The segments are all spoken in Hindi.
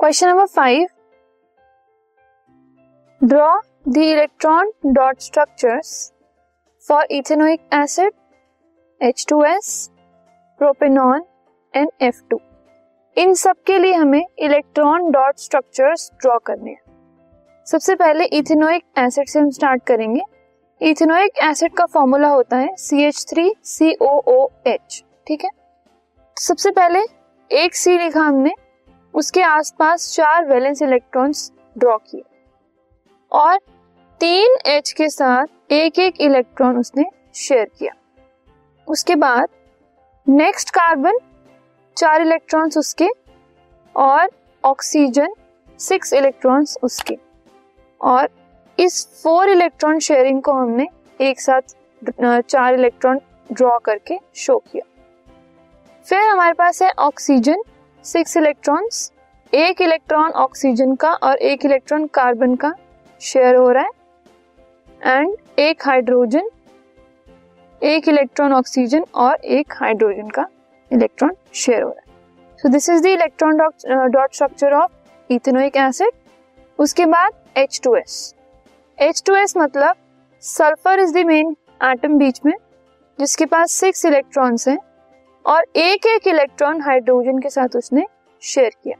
Question number five draw the electron dot structures for ethanoic acid H two S propanone and F two इन सब के लिए हमें इलेक्ट्रॉन डॉट स्ट्रक्चर्स ड्रॉ करने हैं। सबसे पहले इथेनोइक एसिड से हम स्टार्ट करेंगे। इथेनोइक एसिड का फॉर्मूला होता है C H three C O O H ठीक है? सबसे पहले एक सी लिखा हमने उसके आसपास चार वैलेंस इलेक्ट्रॉन्स ड्रॉ किए। और तीन एच के साथ एक एक इलेक्ट्रॉन उसने शेयर किया। उसके बाद नेक्स्ट कार्बन चार इलेक्ट्रॉन्स उसके और ऑक्सीजन सिक्स इलेक्ट्रॉन्स उसके। और इस फोर इलेक्ट्रॉन शेयरिंग को हमने एक साथ चार इलेक्ट्रॉन ड्रॉ करके शो किया। फिर हमारे पास है ऑक्सीजन सिक्स इलेक्ट्रॉन्स एक इलेक्ट्रॉन ऑक्सीजन का और एक इलेक्ट्रॉन कार्बन का शेयर हो रहा है। एंड एक हाइड्रोजन एक इलेक्ट्रॉन ऑक्सीजन और एक हाइड्रोजन का इलेक्ट्रॉन शेयर हो रहा है। So this is the electron dot structure of ethanoic acid H two S H two S to S मतलब sulphur is the main atom बीच में, जिसके पास सिक्स इलेक्ट्रॉन्स हैं और एक एक इलेक्ट्रॉन हाइड्रोजन के साथ उसने शेयर किया।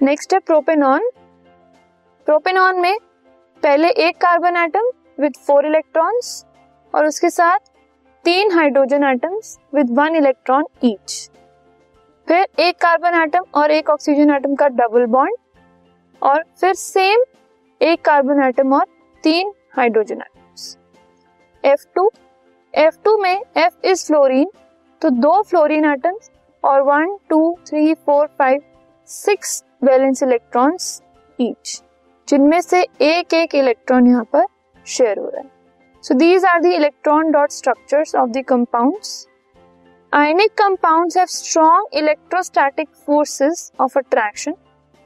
नेक्स्ट है प्रोपेनॉन प्रोपेनॉन में पहले एक carbon atom with four electrons और उसके साथ तीन hydrogen atoms with one electron each फिर एक कार्बन एटम और एक ऑक्सीजन एटम का डबल बॉन्ड और फिर सेम एक कार्बन एटम और तीन हाइड्रोजन एटम्स F2 F2 में F इज़ फ्लोरीन तो दो फ्लोरीन एटम्स और one two three four five six valence electrons each जिनमें से एक एक इलेक्ट्रॉन यहाँ पर शेयर हो रहा है। So these are the electron dot structures of the compounds ionic compounds have strong electrostatic forces of attraction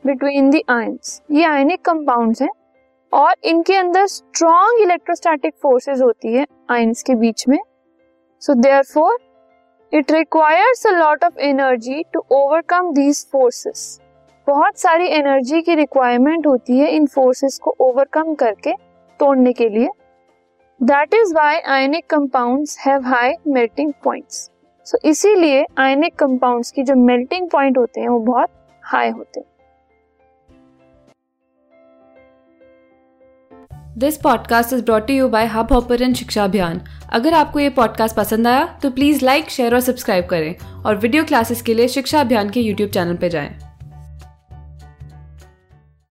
between the ions ये आयनिक कंपाउंड्स हैं और इनके अंदर स्ट्रॉन्ग इलेक्ट्रोस्टैटिक फोर्सेस होती है आयंस के बीच में। So therefore it requires a lot of energy to overcome these forces बहुत सारी एनर्जी की रिक्वायरमेंट होती है इन फोर्सेस को ओवरकम करके तोड़ने के लिए। That is why ionic compounds have high melting points so इसीलिए आयनिक कंपाउंड्स की जो मेल्टिंग पॉइंट होते हैं, वो बहुत हाई होते हैं। This podcast is brought you by Hub Hopper Shiksha Abhiyan अगर आपको ये पॉडकास्ट पसंद आया तो प्लीज़ लाइक शेयर और सब्सक्राइब करें। और वीडियो क्लासेस के लिए शिक्षा अभियान के यूट्यूब चैनल पर जाएँ।